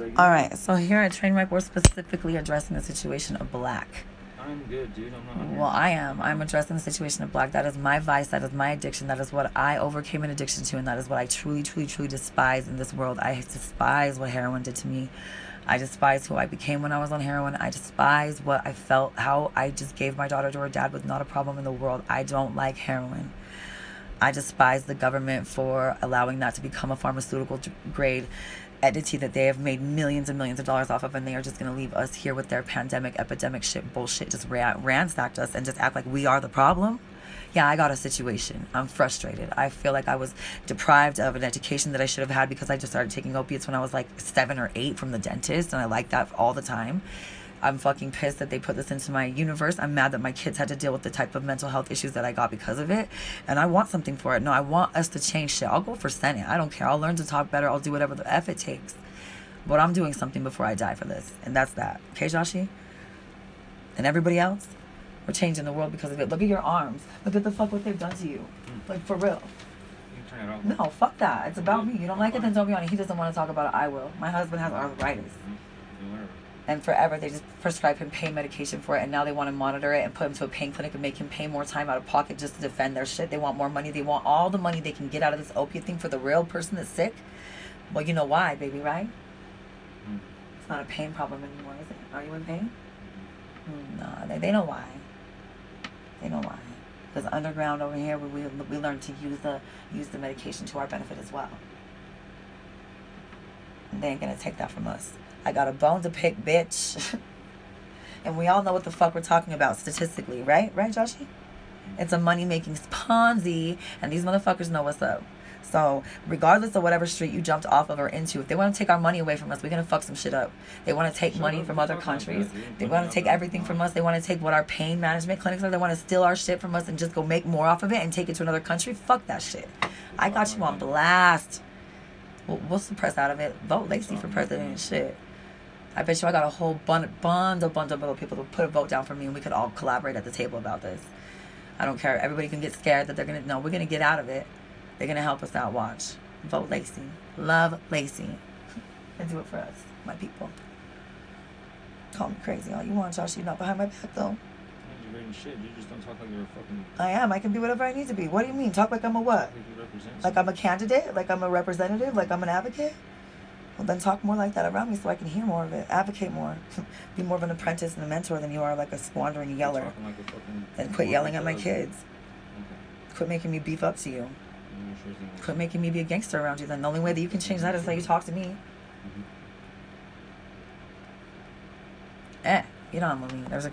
All right, so here at Trainwreck, we're specifically addressing the situation of black. I'm good, dude. I'm not. Well, I am. I'm addressing the situation of black. That is my vice. That is my addiction. That is what I overcame an addiction to, and that is what I truly, truly, truly despise in this world. I despise what heroin did to me. I despise who I became when I was on heroin. I despise what I felt, how I just gave my daughter to her dad with not a problem in the world. I don't like heroin. I despise the government for allowing that to become a pharmaceutical grade entity that they have made millions and millions of dollars off of, and they are just going to leave us here with their pandemic, epidemic shit bullshit, just ra- ransacked us and just act like we are the problem. Yeah, I got a situation. I'm frustrated. I feel like I was deprived of an education that I should have had because I just started taking opiates when I was like seven or eight from the dentist, and I like that all the time. I'm fucking pissed that they put this into my universe. I'm mad that my kids had to deal with the type of mental health issues that I got because of it. And I want something for it. No, I want us to change shit. I'll go for Senate. I don't care. I'll learn to talk better. I'll do whatever the F it takes. But I'm doing something before I die for this. And that's that. Okay, Joshi? And everybody else? We're changing the world because of it. Look at your arms. Look at the fuck what they've done to you. Mm. Like, for real. You turn it off. No, fuck that. It's about me. You don't like it, then don't be on it. He doesn't want to talk about it. I will. My husband has arthritis. Mm-hmm. And forever they just prescribe him pain medication for it and now they want to monitor it and put him to a pain clinic and make him pay more time out of pocket just to defend their shit. They want more money. They want all the money they can get out of this opiate thing for the real person that's sick. Well you know why baby right? Mm. it's not a pain problem anymore is it? Are you in pain? Mm, no they, they know why. They know why. Because underground over here we, we, we learn to use the use the medication to our benefit as well. And they ain't gonna take that from us I got a bone to pick, bitch. and we all know what the fuck we're talking about statistically, right? Right, Joshy? It's a money making Ponzi, and these motherfuckers know what's up. So, regardless of whatever street you jumped off of or into, if they want to take our money away from us, we're gonna fuck some shit up. They want to take money from other countries. They want to take everything from us. They want to take what our pain management clinics are. They want to steal our shit from us and just go make more off of it and take it to another country. Fuck that shit. I got you on blast. We'll, we'll suppress out of it. Vote Lacey for president and shit. I bet you I got a whole bun- bundle, bundle of people to put a vote down for me, and we could all collaborate at the table about this. I don't care. Everybody can get scared that they're gonna. No, we're gonna get out of it. They're gonna help us out. Watch. Vote Lacey. Love Lacey. And do it for us, my people. Call me crazy all you want, Josh. You're not behind my back though. You're shit. You just don't talk like you're a fucking. I am. I can be whatever I need to be. What do you mean? Talk like I'm a what? Like. Like I'm a candidate? Like I'm a representative? Like I'm an advocate? Well, then talk more like that around me so I can hear more of it. Advocate more. Be more of an apprentice and a mentor than you are like a squandering yeller. like. And quit yelling at my kids. Okay. Quit making me beef up to you. Quit making me be a gangster around you. Then the only way that you can change that is how you talk to me. Mhm. Eh, you know I'm mean. There's a